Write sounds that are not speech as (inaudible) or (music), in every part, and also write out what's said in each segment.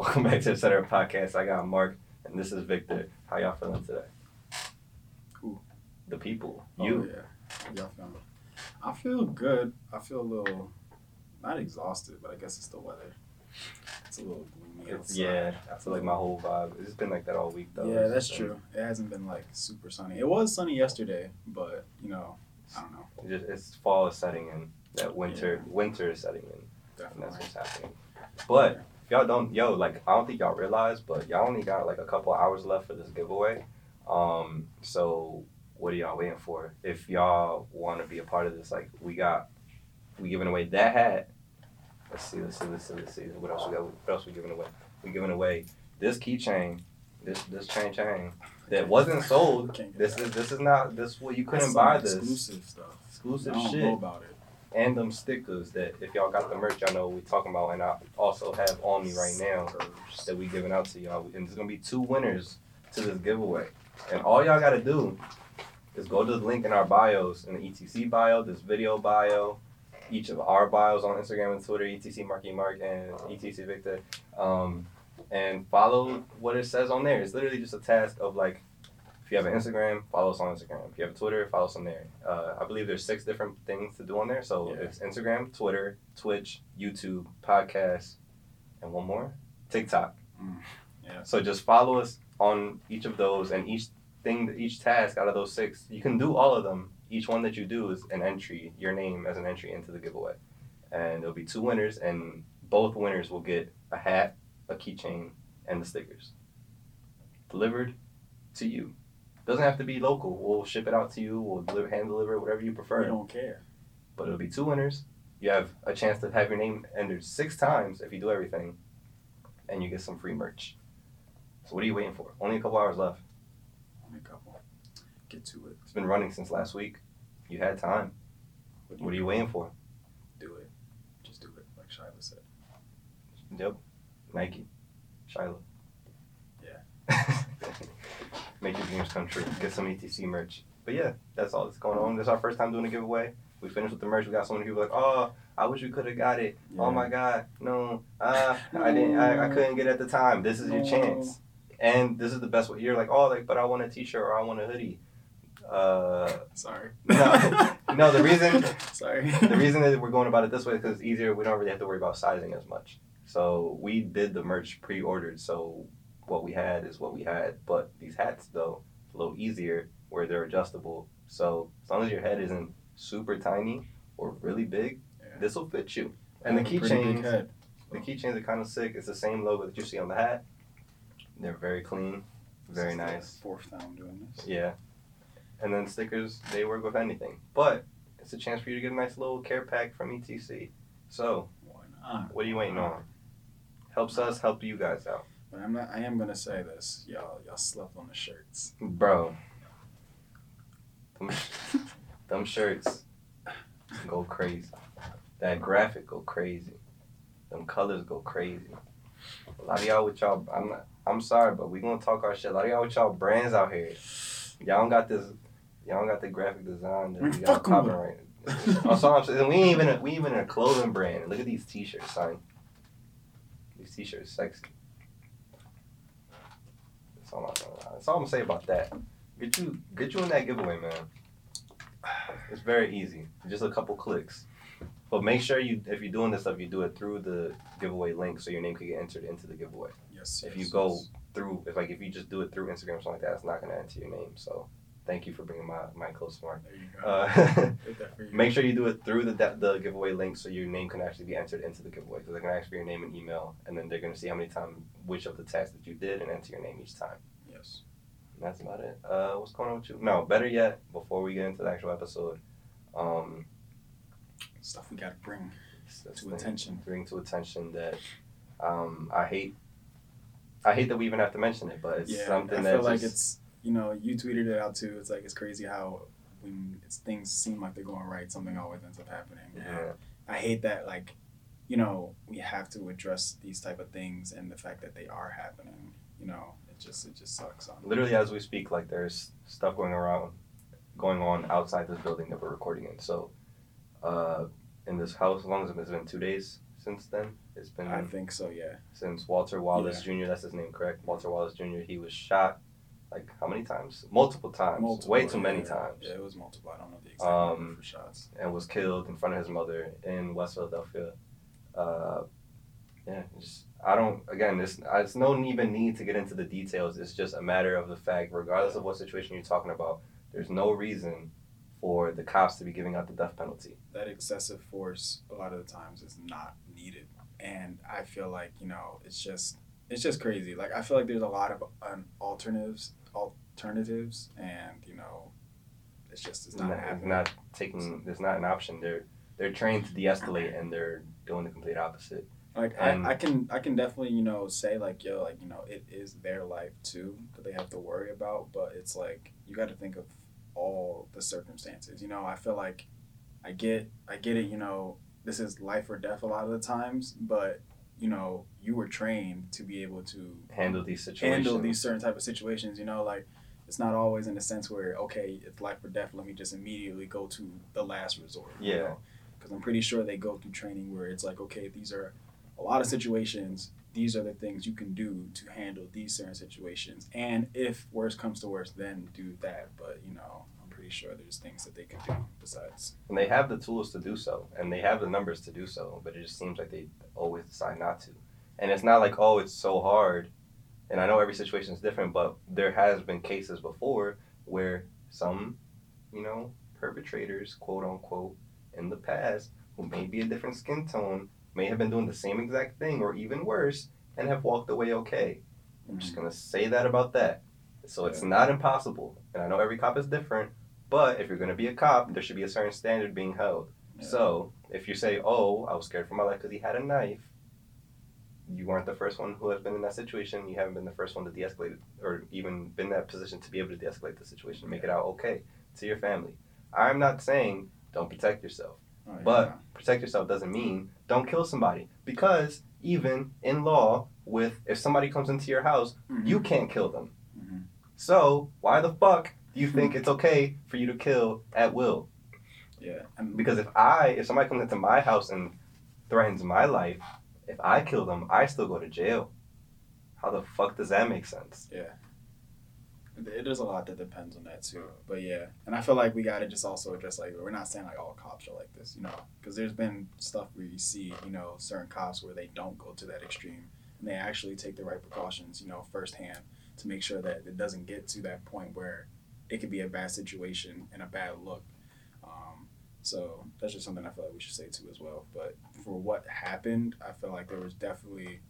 Welcome back to the Center Podcast. I got Mark, and this is Victor. How y'all feeling today? Who? The people. Oh, You. yeah. Y'all feeling? I feel good. I feel a little, not exhausted, but I guess it's the weather. It's a little gloomy outside. yeah, I feel like my whole vibe. It's been like that all week though. Yeah, that's been- true. It hasn't been like super sunny. It was sunny yesterday, but you know, I don't know. It just, it's fall is setting in. That winter, winter is setting in, and that's what's happening. But if y'all don't, yo, like I don't think y'all realize, but y'all only got like a couple hours left for this giveaway. Um, so what are y'all waiting for? If y'all want to be a part of this, like we got, we giving away that hat. Let's see, let's see, let's see, let's see. What else we got? What else we giving away? We giving away this keychain, this this chain chain that wasn't sold. This is this is not this. Well, you couldn't buy this exclusive stuff. exclusive I don't shit know about it. And them stickers that if y'all got the merch, y'all know what we talking about, and I also have on me right now that we giving out to y'all. And there's gonna be two winners to this giveaway, and all y'all gotta do is go to the link in our bios in the ETC bio, this video bio, each of our bios on Instagram and Twitter, ETC Marky Mark and ETC Victor, um, and follow what it says on there. It's literally just a task of like. If you have an Instagram, follow us on Instagram. If you have a Twitter, follow us on there. Uh, I believe there's six different things to do on there. So Yeah. it's Instagram, Twitter, Twitch, YouTube, podcast, and one more, TikTok. Yeah. So just follow us on each of those, and each thing, each task out of those six, you can do all of them. Each one that you do is an entry, your name as an entry into the giveaway, and there'll be two winners, and both winners will get a hat, a keychain, and the stickers delivered to you. Doesn't have to be local. We'll ship it out to you. We'll deliver, hand deliver, it, whatever you prefer We don't care. but it'll be two winners. You have a chance to have your name entered six times if you do everything, and you get some free merch. So what are you waiting for? Only a couple hours left. Only a couple. Get to it. It's been running since last week. You had time. What are you waiting for? do it? Just do it, like Shyla said. Yep. Nike. Shiloh. Yeah. (laughs) Make your dreams come true. Get some ETC merch. But yeah, that's all that's going on. This is our first time doing a giveaway. We finished with the merch. We got so many people like, oh, I wish we could have got it. Oh my God, no, uh, I didn't, I, I couldn't get it at the time. This is your chance, and this is the best way. You're like, oh, like, but I want a T-shirt or I want a hoodie. Uh, Sorry. No. (laughs) no, the reason- Sorry. the reason that we're going about it this way is because it's easier. We don't really have to worry about sizing as much. So we did the merch pre-ordered. So what we had is what we had. But these hats though, a little easier where they're adjustable. So as long as your head isn't super tiny or really big, Yeah. this will fit you. And the I have a pretty big keychains, head. the keychains are kind of sick. It's the same logo that you see on the hat. They're very clean, very This is the nice. Fourth time doing this. Yeah. And then stickers, they work with anything. But it's a chance for you to get a nice little care pack from ETC. So, Why not? what are you waiting on? Helps us help you guys out. But I'm not. I am gonna say this, y'all. Y'all slept on the shirts. Bro. Them, (laughs) them shirts go crazy. That graphic go crazy. Them colors go crazy. A lot of y'all with y'all I'm not I'm sorry, but we gonna talk our shit. A lot of y'all with y'all brands out here. Y'all don't got this y'all don't got the graphic design that we got popping right. That's all I'm saying. We ain't even a, we even a clothing brand. Look at these t-shirts, son. These t-shirts sexy. All, I'm, that's all I'm gonna say about that. Get you get you in that giveaway, man. It's very easy. Just a couple clicks. But make sure you if you're doing this stuff, you do it through the giveaway link so your name can get entered into the giveaway. Yes. If yes, you go yes. through if like if you just do it through Instagram or something like that, it's not gonna enter your name. So thank you for bringing my my close to mark. There you go. Uh, Get that (laughs) for you. Make sure you do it through the de- the giveaway link so your name can actually be entered into the giveaway. Because they're gonna ask for your name and email, and then they're gonna see how many times which of the tasks that you did and enter your name each time. Yes. And that's about it. Uh, what's going on with you? No, better yet, before we get into the actual episode, um, Stuff we gotta bring to attention. bring to attention that um, I hate. I hate that we even have to mention it, but it's yeah. something I that feel like just- it's you know you tweeted it out too. It's like it's crazy how when it's, things seem like they're going right, something always ends up happening. Yeah, I hate that like you know we have to address these type of things and the fact that they are happening. You know, it just it just sucks. On literally as we speak, like there's stuff going around, going on outside this building that we're recording in. So, uh, in this house, as long as it's been two days since then. It's been I think so. Yeah. since Walter Wallace Jr. That's his name, correct? Walter Wallace Jr. He was shot like how many times? Multiple times. Multiple, Way too many yeah. times. Yeah, it was multiple. I don't know the exact Um, number for shots. and was killed in front of his mother in West Philadelphia. Uh, yeah, just I don't. Again, it's it's no even need to get into the details. It's just a matter of the fact, regardless of what situation you're talking about, there's no reason for the cops to be giving out the death penalty. That excessive force a lot of the times is not needed, and I feel like you know it's just it's just crazy. Like I feel like there's a lot of um, alternatives alternatives, and you know it's just it's not Not, happening. not taking. It's not an option. They're they're trained to de-escalate, and they're doing the complete opposite. Like And- I, I can I can definitely you know say like yo like you know it is their life too that they have to worry about but it's like you got to think of all the circumstances you know I feel like I get I get it you know this is life or death a lot of the times but you know you were trained to be able to um, Handle these situations. handle these certain type of situations you know like it's not always in the sense where okay it's life or death let me just immediately go to the last resort Yeah. because i'm pretty sure they go through training where it's like okay these are a lot of situations these are the things you can do to handle these certain situations and if worse comes to worse then do that but you know pretty sure there's things that they can do besides And they have the tools to do so, and they have the numbers to do so, but it just seems like they always decide not to. And it's not like, oh, it's so hard. And I know every situation is different, but there has been cases before where some, you know, perpetrators, quote unquote, in the past, who may be a different skin tone, may have been doing the same exact thing or even worse, and have walked away okay. I'm just mm-hmm. gonna say that about that. So it's not impossible, and I know every cop is different. But if you're gonna be a cop, there should be a certain standard being held. Yeah. So if you say, "Oh, I was scared for my life because he had a knife," you weren't the first one who has been in that situation. You haven't been the first one to de-escalate or even been in that position to be able to de-escalate the situation, make it out okay to your family. I'm not saying don't protect yourself, Oh, yeah. but protect yourself doesn't mean don't kill somebody because even in law, with if somebody comes into your house, Mhm. you can't kill them. Mhm. So why the fuck you think it's okay for you to kill at will? yeah Because if I, if somebody comes into my house and threatens my life, if I kill them, I still go to jail. How the fuck does that make sense? Yeah. It is a lot that depends on that too but yeah and i feel like we got to just also address like we're not saying like all cops are like this you know because there's been stuff where you see you know certain cops where they don't go to that extreme and they actually take the right precautions you know firsthand to make sure that it doesn't get to that point where it could be a bad situation and a bad look um, so that's just something i feel like we should say too as well but for what happened i feel like there was definitely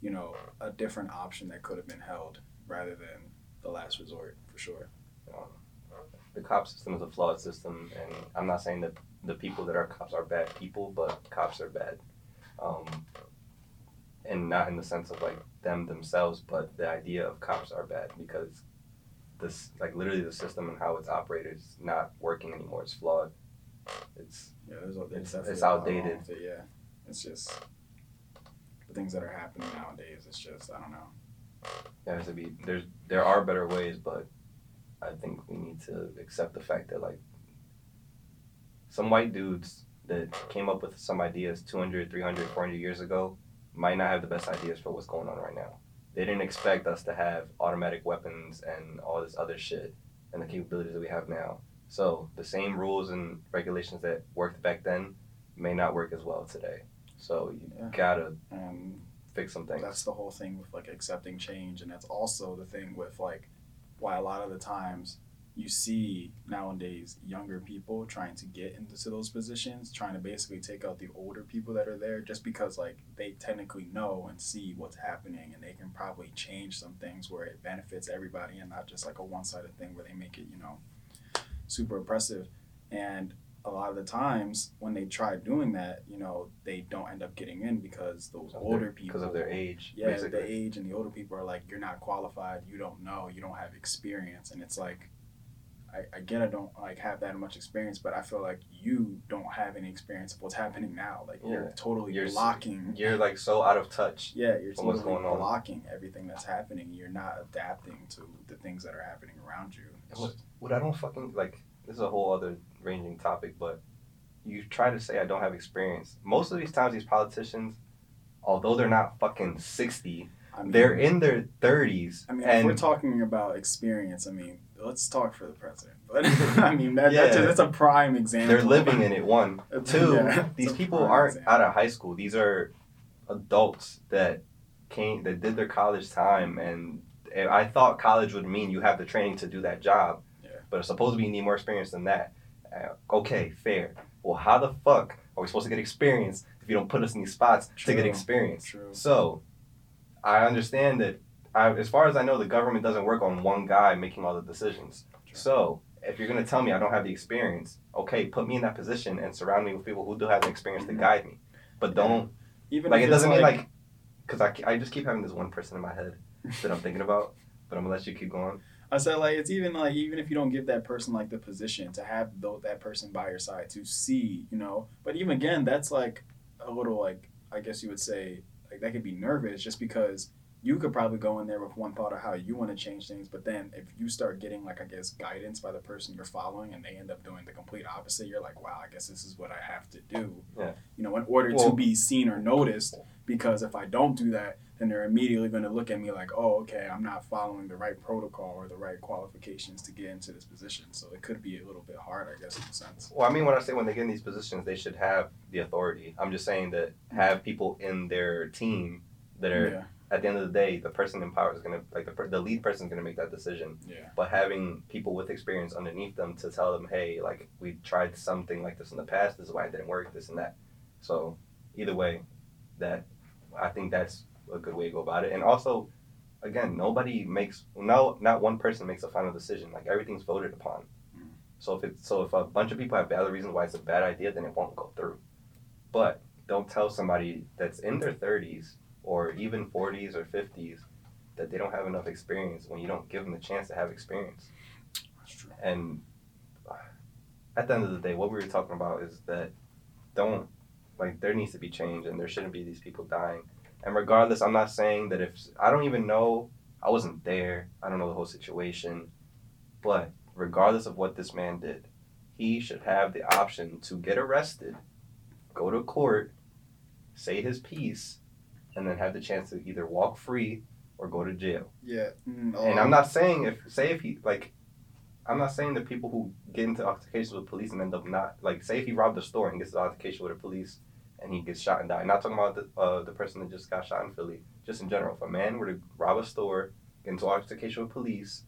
you know a different option that could have been held rather than the last resort for sure. Um, the cop system is a flawed system, and I'm not saying that the people that are cops are bad people, but cops are bad. Um, and not in the sense of like them themselves, but the idea of cops are bad because this, like literally, the system and how it's operated is not working anymore. It's flawed. It's Yeah, there's, It's- it's a lot wrong outdated. it, yeah, it's just the things that are happening nowadays. It's just I don't know. there has to be there's there are better ways, but I think we need to accept the fact that like some white dudes that came up with some ideas 200, 300, 400 years ago might not have the best ideas for what's going on right now. They didn't expect us to have automatic weapons and all this other shit and the capabilities that we have now. So the same rules and regulations that worked back then may not work as well today. So you Yeah. gotta And fix some things. that's the whole thing with like accepting change, and that's also the thing with like why a lot of the times you see nowadays younger people trying to get into those positions, trying to basically take out the older people that are there, just because like they technically know and see what's happening, and they can probably change some things where it benefits everybody, and not just like a one-sided thing where they make it you know super oppressive. And a lot of the times when they try doing that, you know, they don't end up getting in because those Of older their- people because of their age. yeah, basically. the age and the older people are like, you're not qualified, you don't know, you don't have experience, and it's like, I, I get I don't like have that much experience, but I feel like you don't have any experience of what's happening now. Like you're totally You're blocking. You're like so out of touch. yeah, you're totally going on. blocking everything that's happening. You're not adapting to the things that are happening around you. What- What I don't fucking like. This is a whole other ranging topic, but you try to say I don't have experience. Most of these times, these politicians, although they're not fucking sixty, I mean, they're in their thirties, I mean, if and we're talking about experience, I mean, let's talk for the president. But (laughs) (laughs) I mean, that, Yeah. that's, a, that's a prime example. they're living in it. One, (laughs) two. Yeah, these people aren't example. out of high school. These are adults that came that did their college time, and and I thought college would mean you have the training to do that job. Yeah. But supposedly you need more experience than that. Uh, okay, fair. Well, how the fuck are we supposed to get experience if you don't put us in these spots to get experience? True. So, I understand that. I, as far as I know, the government doesn't work on one guy making all the decisions. True. So, if you're gonna tell me I don't have the experience, okay, put me in that position and surround me with people who do have the experience to Mhm. guide me. But don't Even like it doesn't mean like, cause I, I just keep having this one person in my head that I'm thinking about. But I'm gonna let you keep going. I said like it's even like even if you don't give that person like the position to have though that person by your side to see, you know. But even again, that's like a little like I guess you would say like that could be nervous just because you could probably go in there with one thought of how you want to change things, but then if you start getting like I guess guidance by the person you're following and they end up doing the complete opposite, you're like, wow, I guess this is what I have to do. Yeah. You know, in order Well- to be seen or noticed, because if I don't do that, then they're immediately going to look at me like, oh, okay, I'm not following the right protocol or the right qualifications to get into this position. So it could be a little bit hard, I guess, in a sense. Well, I mean, when I say when they get in these positions, they should have the authority. I'm just saying that have mm. people in their team that are Yeah, at the end of the day, the person in power is gonna like the, the lead person is gonna make that decision. yeah, But having people with experience underneath them to tell them, hey, like we tried something like this in the past. This is why it didn't work. This and that. So either way, that I think that's a good way to go about it. And also, again, nobody makes no not one person makes a final decision. Like everything's voted upon. Mm. So if it's so if a bunch of people have valid reasons why it's a bad idea, then it won't go through. But don't tell somebody that's in their thirties or even forties or fifties that they don't have enough experience when you don't give them the chance to have experience. that's true. And at the end of the day, what we were talking about is that don't like there needs to be change and there shouldn't be these people dying. And regardless, I'm not saying that if I don't even know, I wasn't there, I don't know the whole situation, but regardless of what this man did, he should have the option to get arrested, go to court, say his piece, and then have the chance to either walk free or go to jail. Yeah. Mm, And I'm not saying if say if he like I'm not saying that people who get into altercations with police and end up not like say if he robbed a store and gets into altercation with the police and he gets shot and died. Not talking about the uh, the person that just got shot in Philly. Just in general, if a man were to rob a store, get into altercation with police,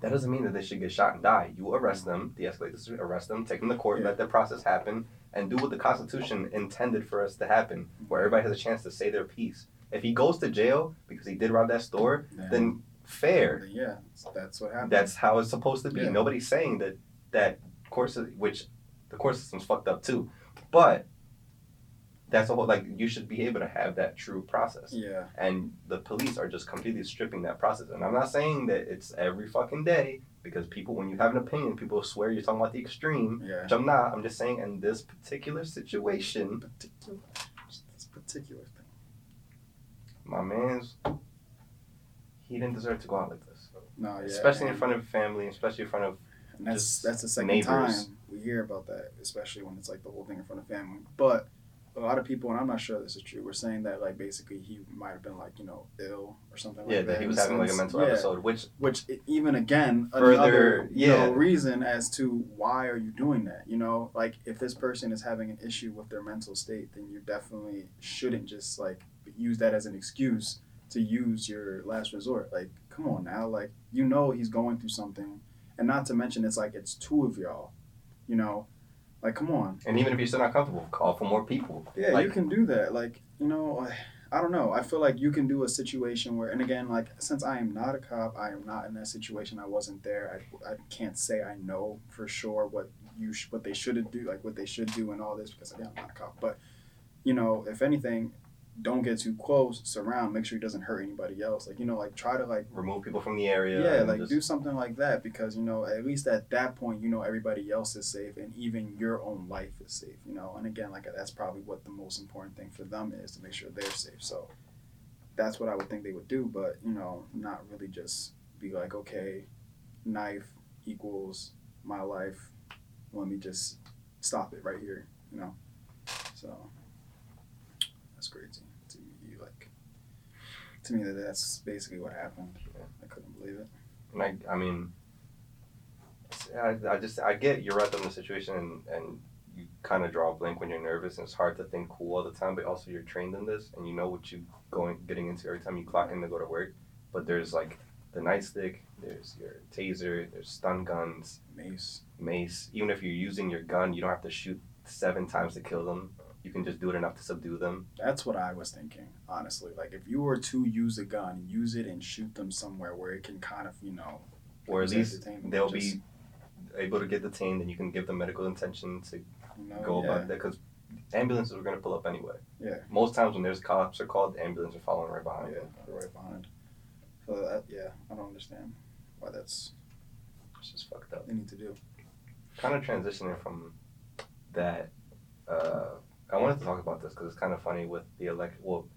that doesn't mean that they should get shot and die. You arrest them, de-escalate the situation, arrest them, take them to court, Yeah. let the process happen, and do what the Constitution intended for us to happen, where everybody has a chance to say their piece. If he goes to jail because he did rob that store, yeah. then fair. Yeah, that's what happened. That's how it's supposed to be. Yeah. Nobody's saying that that course, which the court system's fucked up too, but that's a whole like you should be able to have that true process. yeah. And the police are just completely stripping that process. And I'm not saying that it's every fucking day because people, when you have an opinion, people swear you're talking about the extreme, Yeah. which I'm not. I'm just saying in this particular situation, Particular, this particular thing. my man's he didn't deserve to go out like this, No, yeah. especially in front of family, especially in front of And that's that's the second neighbors. time we hear about that, especially when it's like the whole thing in front of family. But a lot of people, and I'm not sure this is true, were saying that like basically he might have been like you know ill or something yeah like that. Yeah, that he was having like a mental Yeah. episode, which Which even again Further- another yeah. know, reason as to why are you doing that? You know, like if this person is having an issue with their mental state, then you definitely shouldn't just like use that as an excuse to use your last resort. Like, come on now, like you know he's going through something, and not to mention it's like it's two of y'all. You know, like come on. and even if you're still not comfortable, call for more people. Yeah, Like- you can do that. Like, you know, I- don't know. I feel like you can do a situation where, and again, like, since I am not a cop, I am not in that situation. I wasn't there. I, I can't say I know for sure what you sh- what they should do, like what they should do, and all this because again, I'm not a cop. But you know, if anything, don't get too close. Surround. Make sure he doesn't hurt anybody else. Like, you know, like try to like Remove people from the area. yeah, like just- do something like that because you know at least at that point you know everybody else is safe and even your own life is safe. You know, and again, like that's probably what the most important thing for them is to make sure they're safe. So that's what I would think they would do, but you know, not really just be like, okay, knife equals my life. Let me just stop it right here. You know, so that's crazy to you. Like to me, that that's basically what happened. I couldn't believe it. And I, I mean, I, I just I get you're right in the situation and, and you kind of draw a blank when you're nervous and it's hard to think cool all the time. But also you're trained in this and you know what you going getting into every time you clock in to go to work. But there's like the nightstick, there's your taser, there's stun guns, Mace. mace. Even if you're using your gun, you don't have to shoot seven times to kill them. You can just do it enough to subdue them. That's what I was thinking, honestly. Like if you were to use a gun, use it and shoot them somewhere where it can kind of, you know, Or at least they'll Just, be able to get detained and you can give them medical attention to you know, go yeah. about that because ambulances are going to pull up anyway. Yeah. Most times when there's cops are called, the ambulance are following right behind Yeah, them. right behind. So that, yeah, I don't understand why that's It's just fucked up. they need to do. Kind of transitioning from that, uh, I wanted to talk about this because it's kind of funny with the election. Well,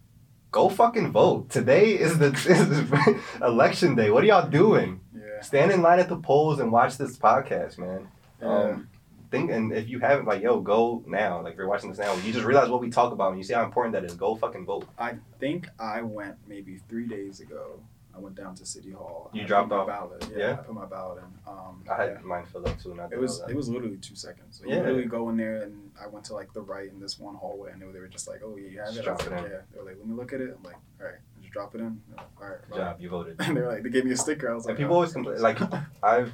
go fucking vote. Today is the (laughs) is election day. What are y'all doing? Yeah. Stand in line at the polls and watch this podcast, man. Yeah. Um, think and if you haven't, like, yo, go now. Like, if you're watching this now, you just realize what we talk about and you see how important that is. Go fucking vote. I think I went maybe three days ago. I went down to City Hall. You I dropped off? ballot. Yeah, Yeah? I put my ballot in. Um, I had yeah. mine filled up too, and It was it was literally two seconds. So Yeah. You literally go in there, and I went to like the right in this one hallway, and they were, they were just like, "Oh yeah, you have Just it." I was it like, in. Yeah. They were like, "Let me look at it." I'm like, "All right, just drop it in." Like, All right, Good job, you voted. (laughs) And they were like, they gave me a sticker. I was And like, people oh. always complain. Like, (laughs) I've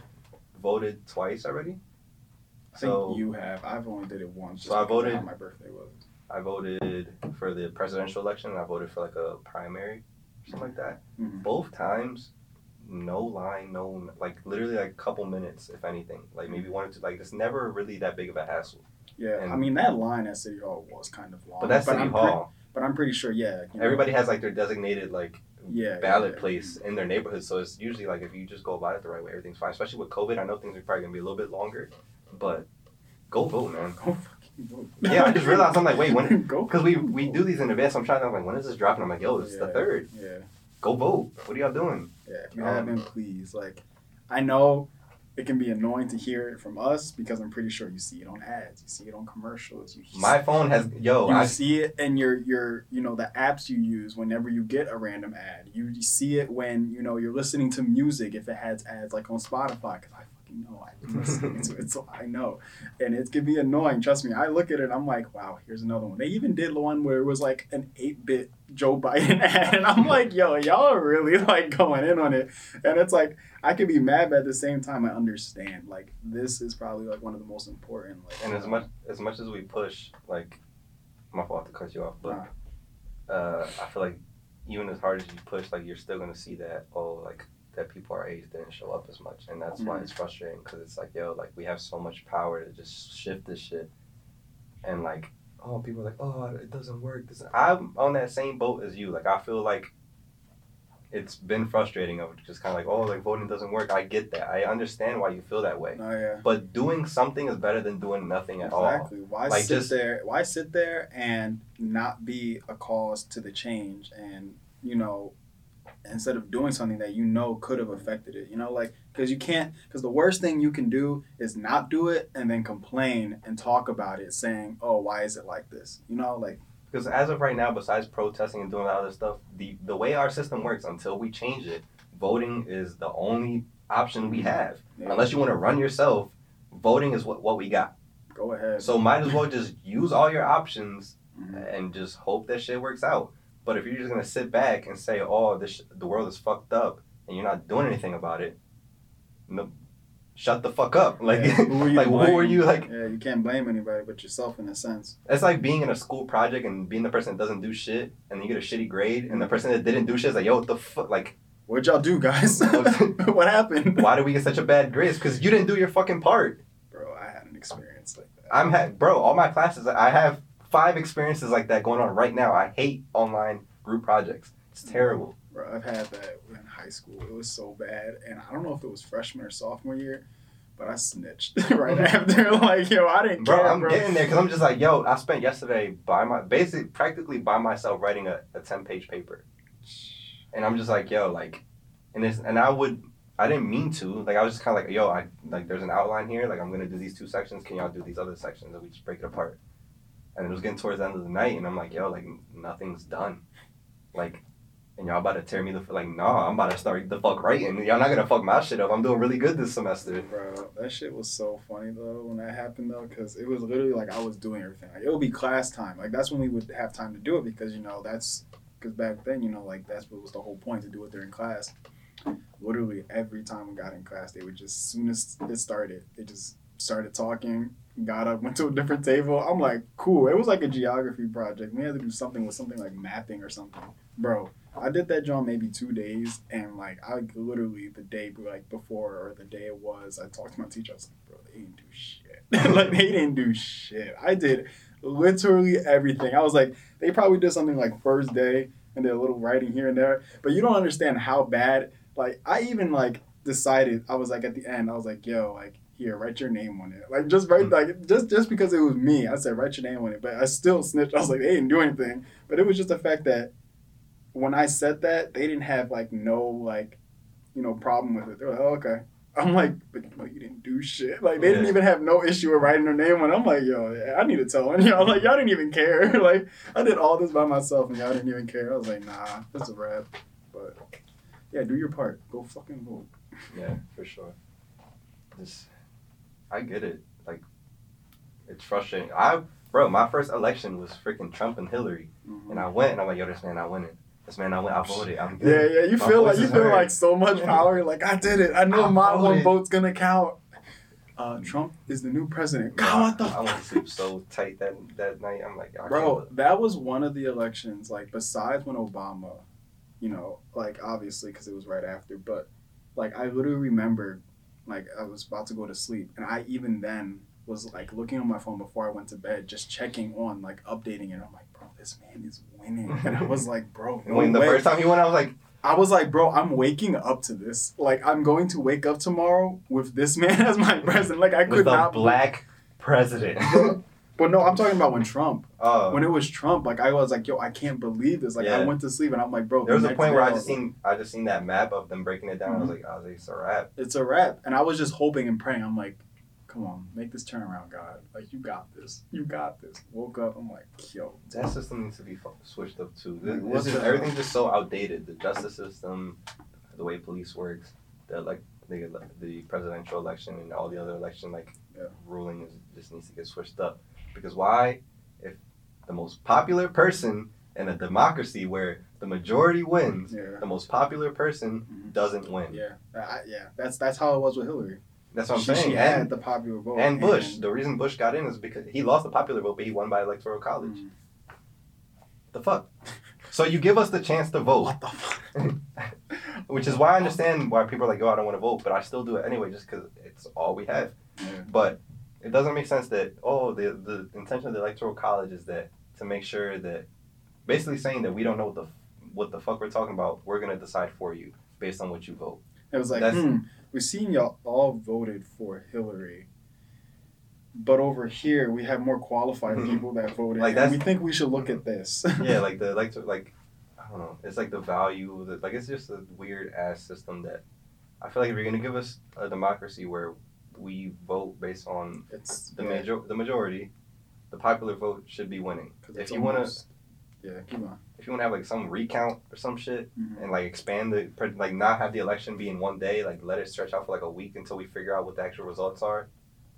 voted twice already. I think So you have. I've only did it once. So I voted- my birthday was. I voted for the presidential election. and I voted for like a primary, something like that. Mhm. Both times, no line, no like literally like a couple minutes, if anything. Like maybe one or two. Like it's never really that big of a hassle. Yeah, And- I mean that line at City Hall was kind of long. But that's City I'm Hall. but I'm pretty sure, yeah. you know, Everybody has like their designated like yeah, ballot yeah, place in their neighborhood. So it's usually like if you just go about it the right way, everything's fine. Especially with COVID, I know things are probably gonna be a little bit longer, but go vote, man. Go vote. Yeah, I just realized I'm like, wait, when? (laughs) go Because we we do these in advance. I'm trying to I'm like, when is this dropping? I'm like, yo, it's the third. Yeah, Go vote. What are y'all doing? yeah. If you Um, haven't, please. Like, I know it can be annoying to hear it from us because I'm pretty sure you see it on ads, you see it on commercials, you My phone has yo. you I see it in your your you know the apps you use whenever you get a random ad. You, you see it when you know you're listening to music if it has ads like on Spotify because I fucking know I've been (laughs) listening to it so I know, and it can be annoying. Trust me, I look at it and I'm like, wow, here's another one. They even did the one where it was like an eight bit Joe Biden (laughs) ad, and I'm like, yo, y'all are really like going in on it, and it's like I can be mad, but at the same time I understand like this is probably like one of the most important like. and as much as much as we push, like, my fault to cut you off, but uh, I feel like even as hard as you push, like you're still gonna see that oh like that people our age didn't show up as much, and that's why Mhm. it's frustrating because it's like yo like we have so much power to just shift this shit, and like oh people are like oh it doesn't work. This I'm on that same boat as you. Like I feel like it's been frustrating of just kind of like oh like voting doesn't work. I get that. I understand why you feel that way. Oh yeah. But doing something is better than doing nothing at all. Exactly. Why Like, sit just- there? Why sit there and not be a cause to the change? And you know, instead of doing something that you know could have affected it, you know, like because you can't. Because the worst thing you can do is not do it and then complain and talk about it, saying, "Oh, why is it like this?" You know, like Because as of right now, besides protesting and doing other stuff, the the way our system works until we change it, voting is the only option we have. yeah, Unless you want to run yourself, voting is what, what we got. go ahead. So might as well just use all your options Mhm. and just hope that shit works out. But if you're just gonna sit back and say, "Oh, this sh- the world is fucked up," and you're not doing anything about it, no, shut the fuck up. Like, Yeah, who are (laughs) you like who are you? Like, yeah, you can't blame anybody but yourself in a sense. It's like being in a school project and being the person that doesn't do shit, and then you get a shitty grade, and the person that didn't do shit is like, "Yo, what the fuck? Like, What'd y'all do, guys? (laughs) (laughs) what happened? why did we get such a bad grade? Because you didn't do your fucking part." Bro, I had an experience like that. I'm ha- bro. All my classes, I have five experiences like that going on right now. I hate online group projects. It's mm-hmm. terrible. Bro, I've had that in high school. It was so bad, and I don't know if it was freshman or sophomore year, but I snitched (laughs) right mm-hmm. after. (laughs) Like, yo, I didn't Bro, care, I'm bro. getting there because I'm just like, yo, I spent yesterday by my, basically, practically by myself writing a, a 10 page paper. And I'm just like, yo, like, and it's, and I would, I didn't mean to. Like I was just kind of like, yo, I like there's an outline here. Like I'm gonna do these two sections. Can y'all do these other sections? And we just break it apart. And it was getting towards the end of the night, and I'm like, yo, like nothing's done. Like, and y'all about to tear me the like, nah, I'm about to start the fuck writing. Y'all not gonna fuck my shit up. I'm doing really good this semester. Bro, that shit was so funny though when that happened though, because it was literally like I was doing everything. Like it would be class time. Like that's when we would have time to do it because you know that's because back then you know like that's what was the whole point to do it during class. Literally every time we got in class, they would just as soon as it started, they just started talking. Got up, went to a different table. I'm like, cool. It was like a geography project. We had to do something with something like mapping or something, bro. I did that job maybe two days, and like I literally the day like before or the day it was, I talked to my teacher. I was like, bro, they didn't do shit. (laughs) like they didn't do shit. I did literally everything. I was like, they probably did something like first day and did a little writing here and there, but you don't understand how bad. Like I even like decided. I was like at the end. I was like, yo, like here, write your name on it. Like just write mm. like just just because it was me, I said write your name on it. But I still snitched. (laughs) I was like, they didn't do anything. But it was just the fact that when I said that, they didn't have like no like, you know, problem with it. They're like, oh, okay. I'm like, but you know, you didn't do shit. Like they didn't even have no issue with writing their name on. I'm like, yo, I need to tell them. You know, like y'all didn't even care. (laughs) like I did all this by myself and y'all didn't even care. I was like, nah, that's a wrap. But yeah, do your part. Go fucking vote. Yeah, for sure. Just, I get it. Like, it's frustrating. I, bro, my first election was freaking Trump and Hillary, and I went, and I'm like, yo, this man not winning. This man not winning. I voted. I'm Yeah, good. yeah, yeah. you My feel like you feel heard. like so much power. Like I did it. I know I my one vote's gonna count. Uh, Trump is the new president. God, what the I went to sleep so tight that that night. I'm like, I Bro, can't- that was one of the elections, like, besides when Obama, you know, like, obviously, because it was right after, but, like, I literally remember, like, I was about to go to sleep, and I even then was, like, looking on my phone before I went to bed, just checking on, like, updating it. I'm like, bro, this man is winning. (laughs) And I was like, bro, no when the way. first time he went, I was like, I was like, bro, I'm waking up to this. Like, I'm going to wake up tomorrow with this man (laughs) as my president. Like, I could with not. black president. But no, I'm talking about when Trump Oh, when it was Trump, like I was like, yo, I can't believe this. Like I went to sleep and I'm like, bro. there was a point where I just like, seen I just seen that map of them breaking it down. I was Mm-hmm. like, oh, it's a wrap. it's a wrap, and I was just hoping and praying. I'm like, come on, make this turn around, God. Like you got this, you got this. Woke up, I'm like, yo, That system needs to be switched up too. This, what this is, the- everything's just so outdated. The justice system, the way police works, the like the the presidential election and all the other election like Yeah. ruling is, just needs to get switched up. Because why, if the most popular person in a democracy where the majority wins, yeah, the most popular person Mhm. doesn't win. yeah, I, yeah. That's that's how it was with Hillary. That's what I'm she, saying. She had and, the popular vote. and Bush. The reason Bush got in is because he lost the popular vote, but he won by electoral college. Mhm. The fuck. So you give us the chance to vote. What the fuck? (laughs) Which is why I understand why people are like, oh, I don't want to vote, but I still do it anyway just because it's all we have. Yeah. But it doesn't make sense that, oh, the, the intention of the Electoral College is that to make sure that, basically saying that we don't know what the, what the fuck we're talking about, we're going to decide for you based on what you vote. It was like, hmm, we've seen y'all all voted for Hillary. But over here, we have more qualified Mhm. people that voted. Like, and we think we should look at this. (laughs) yeah, like the electoral, like, I don't know, it's like the value, that like, it's just a weird ass system that I feel like if you're going to give us a democracy where we vote based on it's the yeah, major the majority, the popular vote should be winning. If you wanna yeah, keep on. if you wanna have like some recount or some shit Mhm. and like expand the like not have the election be in one day, like let it stretch out for like a week until we figure out what the actual results are,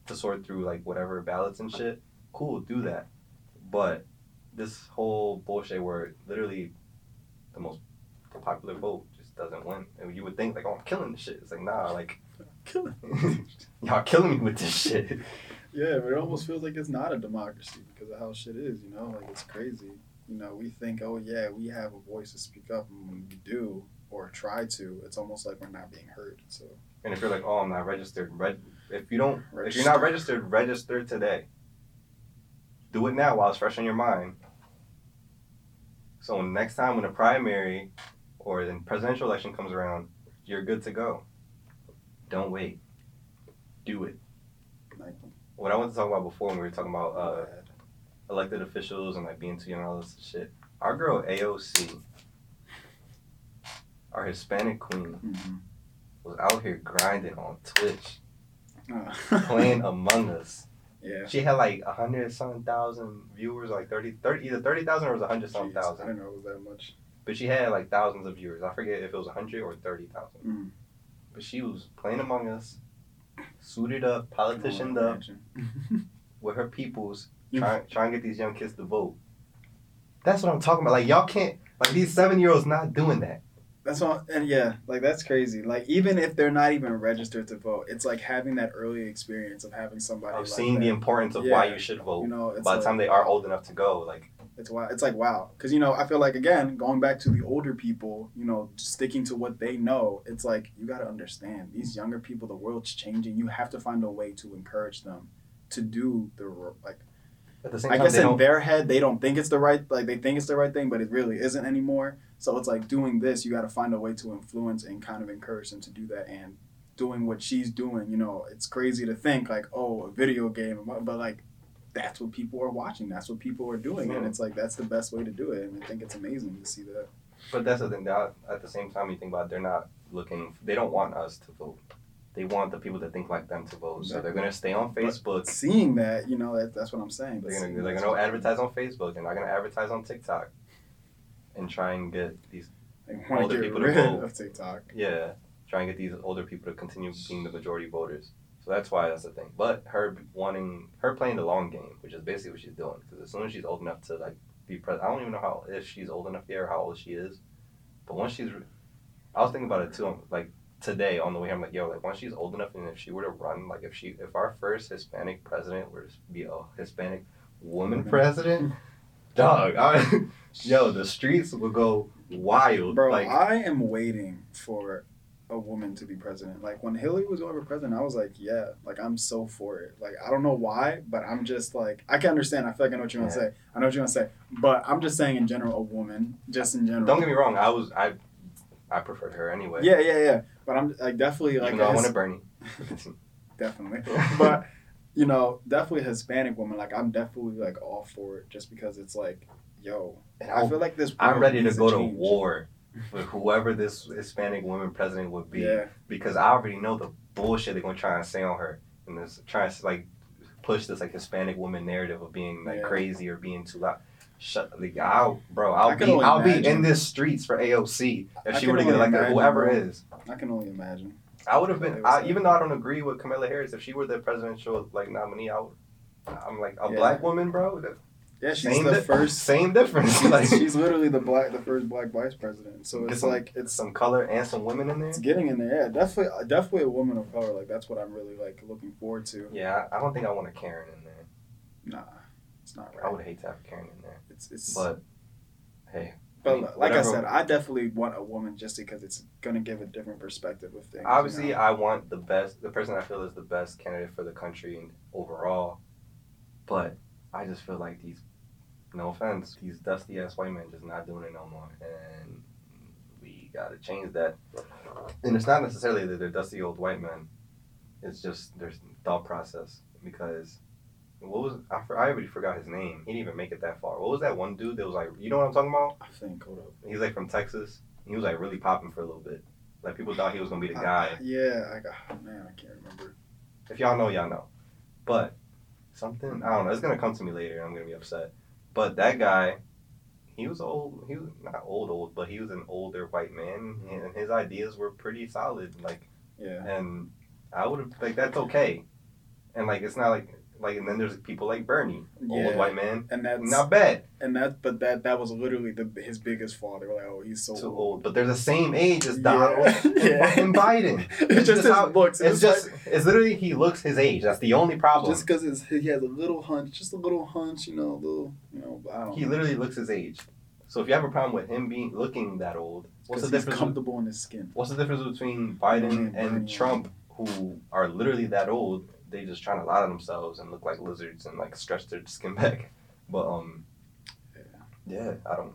to sort through like whatever ballots and shit. Cool, do that. But this whole bullshit where literally the most the popular vote just doesn't win. And you would think like, oh, I'm killing the shit. It's like nah, like. (laughs) y'all killing me with this shit. Yeah, but it almost feels like it's not a democracy because of how shit is, you know? Like, it's crazy. You know, we think, oh, yeah, we have a voice to speak up, and when we do, or try to, it's almost like we're not being heard. So, And if you're like, oh, I'm not registered, reg- if you don't, if you're not registered, register today. Do it now while it's fresh on your mind. So next time when a primary or the presidential election comes around, you're good to go. Don't wait. Do it. What I wanted to talk about before when we were talking about uh, elected officials and like being too young and all this shit. Our girl AOC, our Hispanic queen, Mhm. was out here grinding on Twitch, Uh, (laughs) playing Among Us. yeah. She had like a hundred something thousand viewers, like 30, 30 either thirty thousand or was a hundred something thousand. I didn't know it was that much. But she had like thousands of viewers. I forget if it was a hundred or thirty thousand. Mm. But she was playing Among Us, suited up, politicianed up (laughs) with her peoples, trying trying to get these young kids to vote. That's what I'm talking about. Like y'all can't like these seven year olds not doing that. That's all, and yeah, like that's crazy. Like even if they're not even registered to vote, it's like having that early experience of having somebody. Of like seeing that. the importance of why you should vote. You know, it's By the time they are old enough to go, like it's wow. It's like wow, because you know, I feel like again, going back to the older people, you know, sticking to what they know. It's like you got to understand these younger people. The world's changing. You have to find a way to encourage them to do the like. at the same I time guess in don't their head they don't think it's the right like they think it's the right thing, but it really isn't anymore. So it's like doing this, you got to find a way to influence and kind of encourage them to do that and doing what she's doing. You know, it's crazy to think like, oh, a video game, but like that's what people are watching. That's what people are doing, and it's like that's the best way to do it. And I think it's amazing to see that. But that's the thing. That at the same time, you think about it, they're not looking. They don't want us to vote. They want the people that think like them to vote. So they're gonna stay on Facebook. Seeing that, you know, that, that's what I'm saying. But They're gonna they're gonna advertise on Facebook. They're not gonna advertise on TikTok. And try and get these older people to vote. of TikTok. yeah, try and get these older people to continue being the majority voters. So that's why that's the thing. But her wanting her playing the long game, which is basically what she's doing, because as soon as she's old enough to like be president, I don't even know how if she's old enough yet or how old she is. But once she's, I was thinking about it too. Like today on the way, I'm like, yo, like once she's old enough, and if she were to run, like if she, if our first Hispanic president were to be a Hispanic woman Woman. president, (laughs) dog, I, yo, the streets would go wild. Bro, like, I am waiting for a woman to be president. Like when Hillary was going for president, I was like, yeah, like I'm so for it. Like I don't know why, but I'm just like I can understand. I feel like I know what you're gonna Yeah. say. I know what you're gonna say, but I'm just saying in general, a woman, just in general. don't get me wrong, I was I, I preferred her anyway. Yeah, yeah, yeah. But I'm like definitely like Even though I a wanted Bernie. (laughs) definitely, (laughs) but you know, definitely a Hispanic woman. Like I'm definitely like all for it, just because it's like, yo, And I feel like this. I'm ready to go to war with whoever this Hispanic woman president would be Yeah, because I already know the bullshit they're gonna try and say on her and this trying to like push this like Hispanic woman narrative of being like Yeah. crazy or being too loud. Shut like I'll bro, I'll be I'll be in the streets for AOC if I she were to get like imagine, whoever bro. is. I can only imagine. I would have been, I, even though I don't agree with Kamala Harris, if she were the presidential like nominee, I would. I'm like a Yeah. black woman, bro. that- Yeah, she's same the di- first same difference. (laughs) like (laughs) she's literally the black, the first black vice president. So it's some- like it's some color and some women in there. it's getting in there. Yeah, definitely, uh, definitely a woman of color. Like that's what I'm really like looking forward to. Yeah, I I don't think I want a Karen in there. Nah, it's not I right. would hate to have a Karen in there. It's it's. But hey, but I mean, like I said, I definitely want a woman just because it's gonna give a different perspective of things. you obviously know? I want the best, the person I feel is the best candidate for the country and overall. But I just feel like these, no offense, these dusty ass white men just not doing it no more, and we gotta change that. And it's not necessarily that they're dusty old white men. It's just their thought process because. What was I? I already forgot his name. He didn't even make it that far. What was that one dude that was like? You know what I'm talking about? I think hold up. He's like from Texas. He was like really popping for a little bit. Like people thought he was gonna be the guy. Uh, yeah, I got. Oh, man, I can't remember. If y'all know, y'all know. But something I don't know. It's gonna come to me later. I'm gonna be upset. But that guy, he was old. He was not old, old, but he was an older white man, and his ideas were pretty solid. Like, Yeah, and I would have like that's okay. And like it's not like like and then there's people like Bernie, old white man, and that's not bad, and that, but that that was literally the his biggest flaw. They were like, oh, he's so too old. But they're the same age as Yeah. Donald and, (laughs) Yeah. and Biden. (laughs) It's just his how- looks. It's just it's literally he looks his age. That's the only problem. just because he has a little hunch, just a little hunch, you know, a little, you know. I don't. He know. literally looks his age. So if you have a problem with him being looking that old, what's the difference? comfortable in his skin. What's the difference between Biden and Trump, who are literally that old? They just trying to lie to themselves and look like lizards and like stretch their (laughs) skin back. But um, yeah, I don't.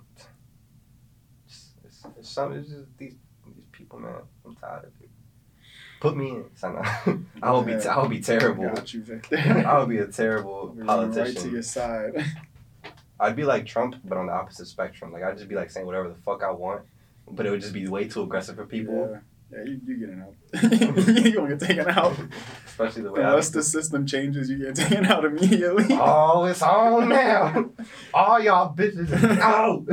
It's, it's, it's some. It's just these these people, man. I'm tired of it. Put me in. (laughs) I will be. Yeah. I will be terrible. Got you, Victor. (laughs) I would be a terrible politician. Right to your side. I'd be like Trump, but on the opposite spectrum. Like I'd just be like saying whatever the fuck I want, but it would just be way too aggressive for people. Yeah, you you getting out. (laughs) (laughs) you gonna get taken out. Especially the way I Unless the system changes, you get (laughs) taken out immediately. Oh, it's on now. All y'all bitches is out.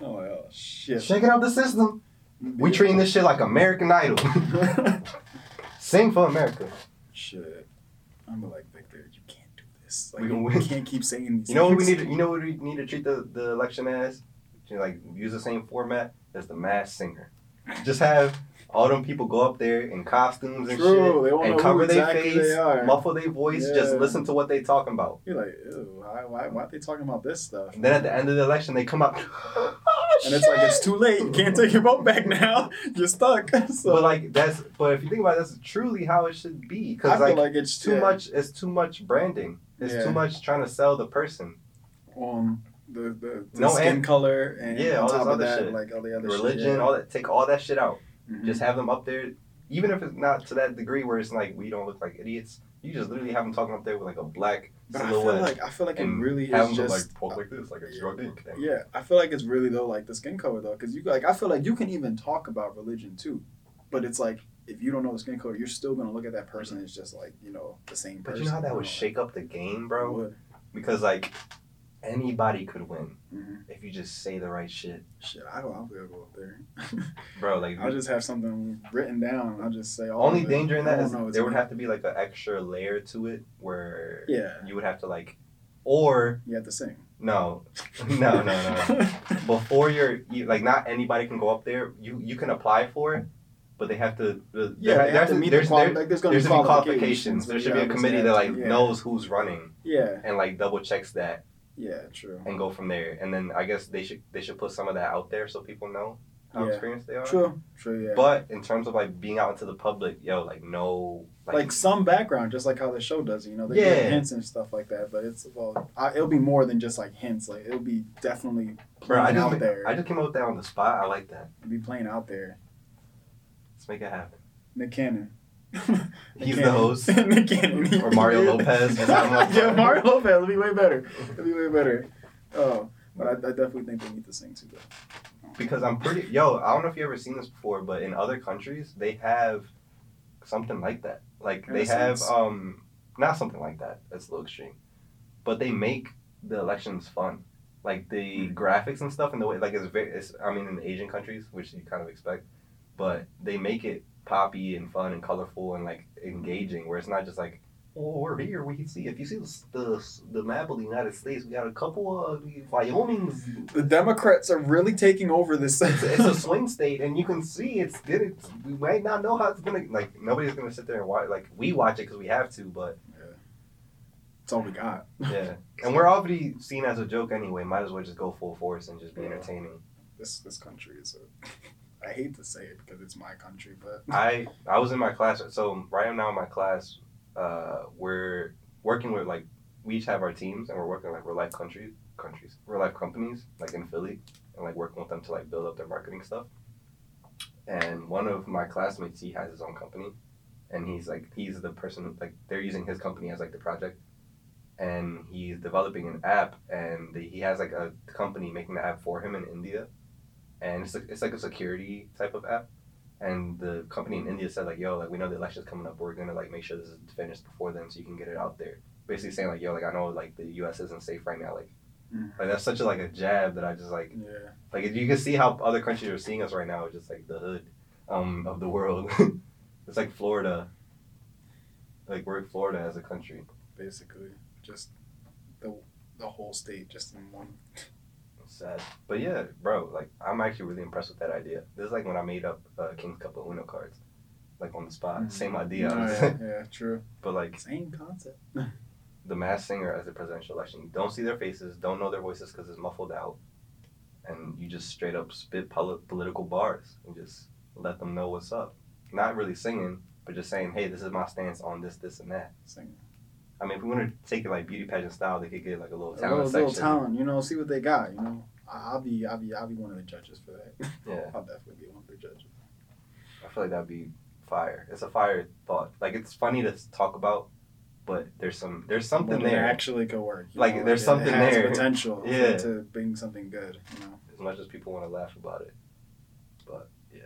Oh, oh shit. Shaking up the system. We treating this shit like American Idol. Sing for America. shit. I'm like Victor, you can't do this. We Like, gonna you, win. can't keep saying these. You know what we need? To, you know what we need to treat the, the election as? Like use the same format as the Masked Singer. Just have all them people go up there in costumes and True, shit, and cover their exactly face, they muffle their voice, just listen to what they're talking about. You're like, why, why, why are they talking about this stuff? And then at the end of the election, they come out. (laughs) And it's like it's too late. You can't take your vote back now. (laughs) You're stuck. (laughs) So But like that's, but if you think about it, that's truly how it should be. I Because feel like, like it's too yeah, much, it's too much branding. It's Yeah. too much trying to sell the person. um the the, the No, skin and- color and Yeah, on all this top of other that, shit. like all the other religion, shit, yeah. all that. Take all that shit out. Mhm. Just have them up there, even if it's not to that degree where it's like we don't look like idiots. You just literally have them talking up there with like a black But I feel like I feel like it and really have is them just like talk like this, like it's your dick. Yeah, I feel like it's really though like the skin color though, because you like I feel like you can even talk about religion too, but it's like if you don't know the skin color, you're still gonna look at that person as just like you know the same But you know how that would shake up the game, bro? Would. Because like anybody could win Mhm. if you just say the right shit, Shit, I don't. Gonna go up there. (laughs) bro. Like I'll just have something written down. I'll just say all. only danger in that is don't know, it's there would me. have to be like an extra layer to it where Yeah, you would have to like, or you have to sing. no, (laughs) no, no, no. (laughs) before you're you, like not anybody can go up there. You you can apply for it, but they have to. there- yeah, they have there's to meet there's, the quali- there- like, there's gonna there's be qualifications. There should you be a committee that like to- knows who's running Yeah, and like double checks that yeah, true. and go from there. And then I guess they should they should put some of that out there so people know how Yeah. experienced they are. True, true. Yeah. But in terms of like being out into the public, yo, like no, like, some background, just like how the show does. You know, they Yeah. give hints and stuff like that. But it's well, I, it'll be more than just like hints. Like it'll be definitely bro, I playing just out there. I just came up with that on the spot. I like that. It'll be playing out there. Let's make it happen. Nick Cannon. He's the host. (laughs) Or Mario Lopez, just have him up yeah. Mario Lopez. It'll be way better. It'll be way better. Oh, but I, I definitely think they need to sing too. Though. because I'm pretty yo. I don't know if you've ever seen this before, but in other countries they have something like that. Like they have um not something like that. That's a little extreme, but they make the elections fun. Like the Hmm. graphics and stuff, and the way like it's very. It's, I mean, in Asian countries, which you kind of expect, but they make it poppy and fun and colorful and like engaging. Where it's not just like. Oh, we're here. We can see if you see the, the the map of the United States, we got a couple of Wyoming's The Democrats are really taking over this. it's, it's a (laughs) swing state, and you can see it's good. It's, we might not know how it's gonna like. Nobody's gonna sit there and watch. Like we watch it because we have to, but That's all we got. yeah. (laughs) And we're already seen as a joke anyway. Might as well just go full force and just be Yeah. entertaining. This this country is a. (laughs) I hate to say it because it's my country, but (laughs) I I was in my class, so right now in my class, uh, we're working with like we each have our teams, and we're working like real life countries, countries, real life companies, like in Philly, and like working with them to like build up their marketing stuff. And one of my classmates, he has his own company, and he's like he's the person like they're using his company as like the project, and he's developing an app, and he has like a company making the app for him in India, and it's like, it's like a security type of app and the company in India said like, "Yo, like we know the election's coming up. We're gonna like make sure this is finished before then, so you can get it out there." Basically saying like, "Yo, like I know like the U.S. isn't safe right now. Like, Mm. like that's such a like a jab that I just like yeah, like you can see how other countries are seeing us right now. Just like the hood um of the world. (laughs) it's like Florida. Like we're Florida as a country. basically just the the whole state just in one. Sad, but yeah, bro. Like I'm actually really impressed with that idea. This is like when I made up uh, King's Cup of Uno cards, like on the spot. Mhm. Same idea, Oh, yeah, (laughs) yeah, true. but like Same concept. (laughs) the Masked Singer as the presidential election. You don't see their faces, don't know their voices because it's muffled out, and you just straight up spit poli- political bars and just let them know what's up. Not really singing, but just saying, "Hey, this is my stance on this, this, and that." Same. I mean, if we want to take it like beauty pageant style, they could get like a little A talent little, little section. talent, you know. See what they got, you know. I'll be, I'll be, I'll be one of the judges for that. (laughs) Yeah, I'll definitely be one of the judges. I feel like that'd be fire. It's a fire thought. Like it's funny to talk about, but there's some there's something But it there. actually could work. you Like, there's it something has there. Potential. (laughs) Yeah. to bring something good. You know. as much as people want to laugh about it. But yeah,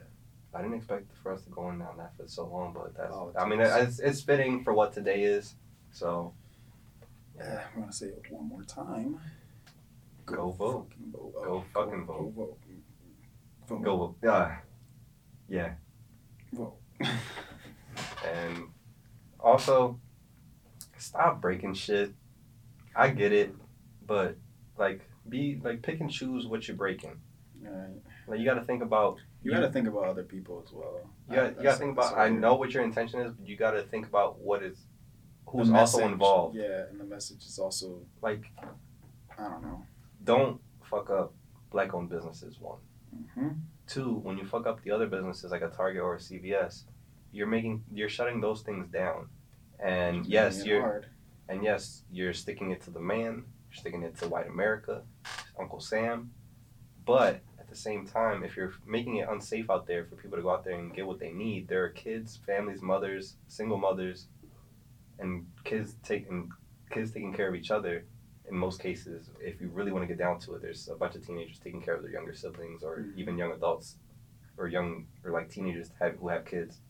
I didn't expect for us to go on down that for so long, but that's. Oh, I mean, it's, it's fitting for what today is. So Yeah, I'm gonna say it one more time. Go vote. vote. Go fucking vote. Go Vote. go. Uh, yeah, Vote. (laughs) and also stop breaking shit. I get it, but like be like pick and choose what you're breaking. Alright. Like you got to think about You got to think about other people as well. you got I- you got to think about. I know what your intention is, but you got to think about what is who's also involved. Yeah, and the message is also Like I don't know. Don't fuck up black-owned businesses. One. hmm Two, when you fuck up the other businesses like a Target or a CVS, you're making you're shutting those things down. And yes, you're hard. and yes, you're sticking it to the man, you're sticking it to white America, Uncle Sam. But at the same time, if you're making it unsafe out there for people to go out there and get what they need, there are kids, families, mothers, single mothers, and kids taking kids taking care of each other. In most cases, if you really want to get down to it, there's a bunch of teenagers taking care of their younger siblings, or Mhm. even young adults, or young or like teenagers have, who have kids,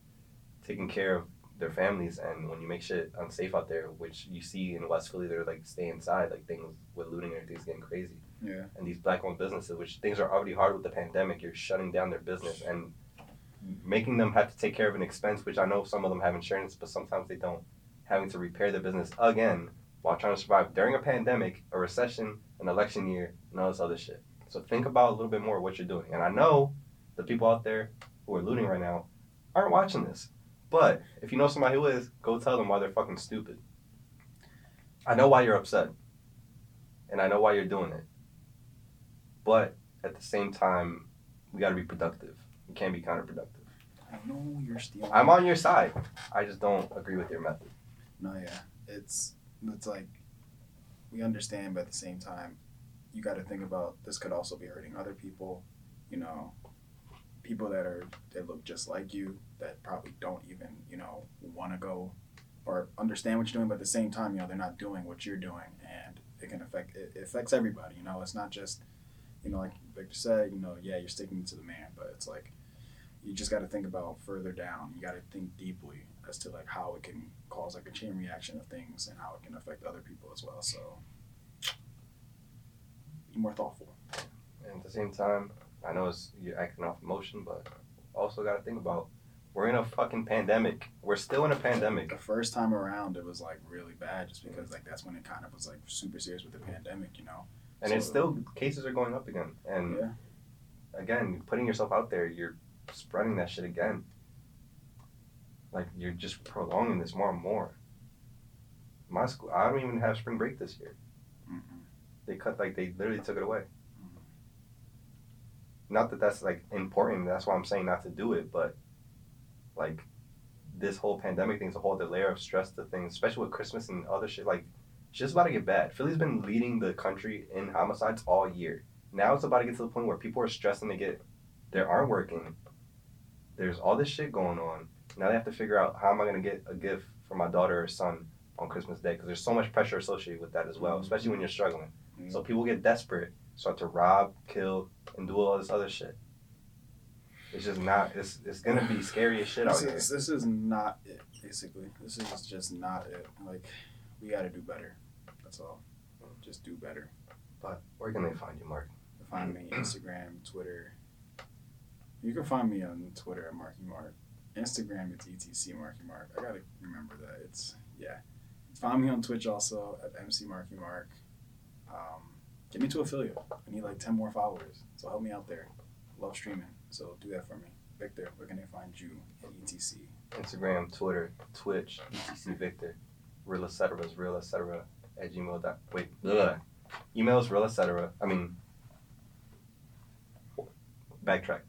taking care of their families. And when you make shit unsafe out there, which you see in West Philly, they're like stay inside, like things with looting and everything's getting crazy Yeah. and these black-owned businesses, which things are already hard with the pandemic, you're shutting down their business and making them have to take care of an expense, which I know some of them have insurance, but sometimes they don't, having to repair their business again while trying to survive during a pandemic, a recession, an election year, and all this other shit. So think about a little bit more what you're doing. And I know the people out there who are looting right now aren't watching this. But if you know somebody who is, go tell them why they're fucking stupid. I know why you're upset. And I know why you're doing it. But at the same time, we got to be productive. We can't be counterproductive. I know you're stealing. I'm on your side. I just don't agree with your method. No, yeah, it's it's like we understand, but at the same time, you got to think about this could also be hurting other people. You know, people that are that look just like you that probably don't even you know want to go or understand what you're doing, but at the same time, you know, they're not doing what you're doing, and it can affect it, affects everybody. You know, it's not just you know like Victor said. You know, yeah, you're sticking to the man, but it's like you just got to think about further down. You got to think deeply as to like how it can cause like a chain reaction of things and how it can affect other people as well. So be more thoughtful. And at the same time, I know it's you're acting off emotion, but also got to think about we're in a fucking pandemic. We're still in a pandemic. The first time around, it was like really bad, just because like that's when it kind of was like super serious with the pandemic, you know. And it's still cases are going up again. And Yeah. again, putting yourself out there, you're spreading that shit again. Like you're just prolonging this more and more. My school, I don't even have spring break this year. Mhm. They cut like they literally took it away. Mhm. Not that that's like important. That's why I'm saying not to do it. But like this whole pandemic thing is a whole other layer of stress to things, especially with Christmas and other shit. Like it's just about to get bad. Philly's been leading the country in homicides all year. Now it's about to get to the point where people are stressing to get they aren't working. There's all this shit going on. Now they have to figure out how am I gonna get a gift for my daughter or son on Christmas Day because there's so much pressure associated with that as well, especially when you're struggling. Mhm. So people get desperate, start to rob, kill, and do all this other shit. It's just not. It's it's gonna be scary as shit out This here. is, this is not it, basically. This is just not it. Like, we got to do better. That's all. Just do better. But where can they find you, Mark? Find me Instagram, Twitter. You can find me on Twitter at Marky Mark. Instagram, it's ETC Marky Mark. I gotta remember that. It's yeah. Find me on Twitch also at MC Marky Mark. Um, get me to affiliate. I need like ten more followers, so help me out there. Love streaming, so do that for me. Victor, where can they find you at ETC? Instagram, Twitter, Twitch, ETC (laughs) Victor, real etc. is real etc. at gmail. Dot, wait, ugh. email real etc. I mean, backtrack.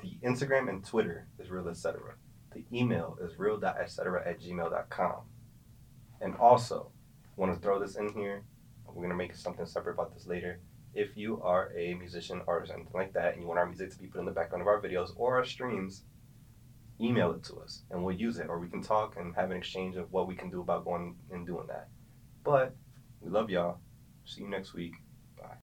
The Instagram and Twitter is real etc. The email is real etc. at gmail.com. And also, want to throw this in here. We're gonna make something separate about this later. If you are a musician or something like that, and you want our music to be put in the background of our videos or our streams, email it to us and we'll use it or we can talk and have an exchange of what we can do about going and doing that. But we love y'all. See you next week.